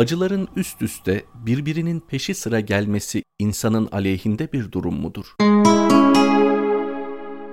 Acıların üst üste birbirinin peşi sıra gelmesi insanın aleyhinde bir durum mudur?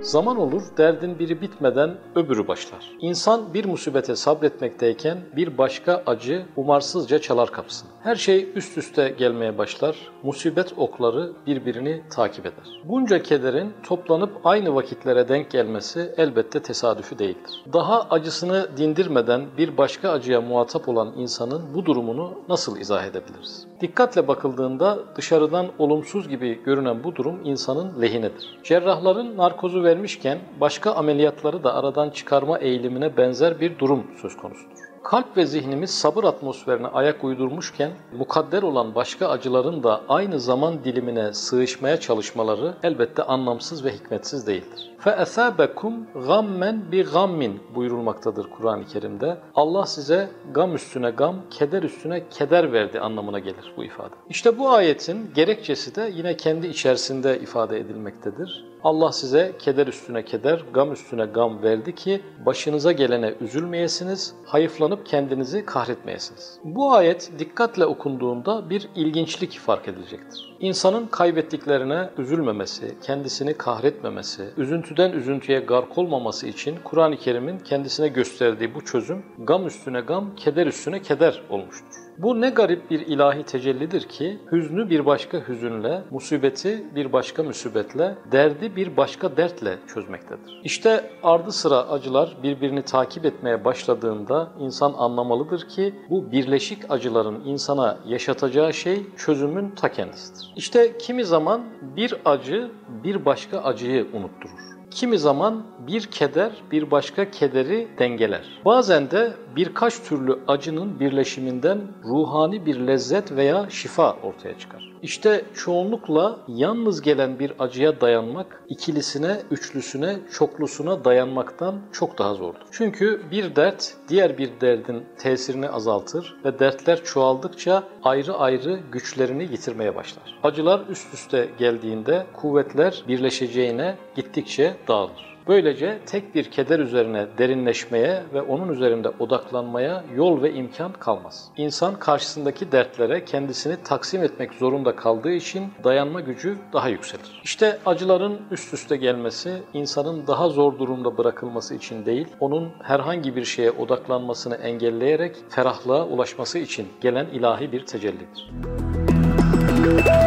Zaman olur, derdin biri bitmeden öbürü başlar. İnsan bir musibete sabretmekteyken bir başka acı umarsızca çalar kapısını. Her şey üst üste gelmeye başlar, musibet okları birbirini takip eder. Bunca kederin toplanıp aynı vakitlere denk gelmesi elbette tesadüfü değildir. Daha acısını dindirmeden bir başka acıya muhatap olan insanın bu durumunu nasıl izah edebiliriz? Dikkatle bakıldığında dışarıdan olumsuz gibi görünen bu durum insanın lehinedir. Cerrahların narkozu vermişken başka ameliyatları da aradan çıkarma eğilimine benzer bir durum söz konusudur. Kalp ve zihnimiz sabır atmosferine ayak uydurmuşken mukadder olan başka acıların da aynı zaman dilimine sığışmaya çalışmaları elbette anlamsız ve hikmetsiz değildir. فَاَثَابَكُمْ غَمَّنْ بِغَمِّنْ buyurulmaktadır Kur'an-ı Kerim'de. Allah size gam üstüne gam, keder üstüne keder verdi anlamına gelir bu ifade. İşte bu ayetin gerekçesi de yine kendi içerisinde ifade edilmektedir. Allah size keder üstüne keder, gam üstüne gam verdi ki başınıza gelene üzülmeyesiniz, hayıflanıp kendinizi kahretmeyesiniz. Bu ayet dikkatle okunduğunda bir ilginçlik fark edilecektir. İnsanın kaybettiklerine üzülmemesi, kendisini kahretmemesi, üzüntüden üzüntüye gark olmaması için Kur'an-ı Kerim'in kendisine gösterdiği bu çözüm gam üstüne gam, keder üstüne keder olmuştur. Bu ne garip bir ilahi tecellidir ki hüznü bir başka hüzünle, musibeti bir başka musibetle, derdi bir başka dertle çözmektedir. İşte ardı sıra acılar birbirini takip etmeye başladığında insan anlamalıdır ki bu birleşik acıların insana yaşatacağı şey çözümün ta kendisidir. İşte kimi zaman bir acı bir başka acıyı unutturur. Kimi zaman bir keder bir başka kederi dengeler. Bazen de birkaç türlü acının birleşiminden ruhani bir lezzet veya şifa ortaya çıkar. İşte çoğunlukla yalnız gelen bir acıya dayanmak ikilisine, üçlüsüne, çoklusuna dayanmaktan çok daha zordur. Çünkü bir dert diğer bir derdin tesirini azaltır ve dertler çoğaldıkça ayrı ayrı güçlerini yitirmeye başlar. Acılar üst üste geldiğinde kuvvetler birleşeceğine gittikçe dağılır. Böylece tek bir keder üzerine derinleşmeye ve onun üzerinde odaklanmaya yol ve imkan kalmaz. İnsan karşısındaki dertlere kendisini taksim etmek zorunda kaldığı için dayanma gücü daha yükselir. İşte acıların üst üste gelmesi insanın daha zor durumda bırakılması için değil, onun herhangi bir şeye odaklanmasını engelleyerek ferahlığa ulaşması için gelen ilahi bir tecellidir. Müzik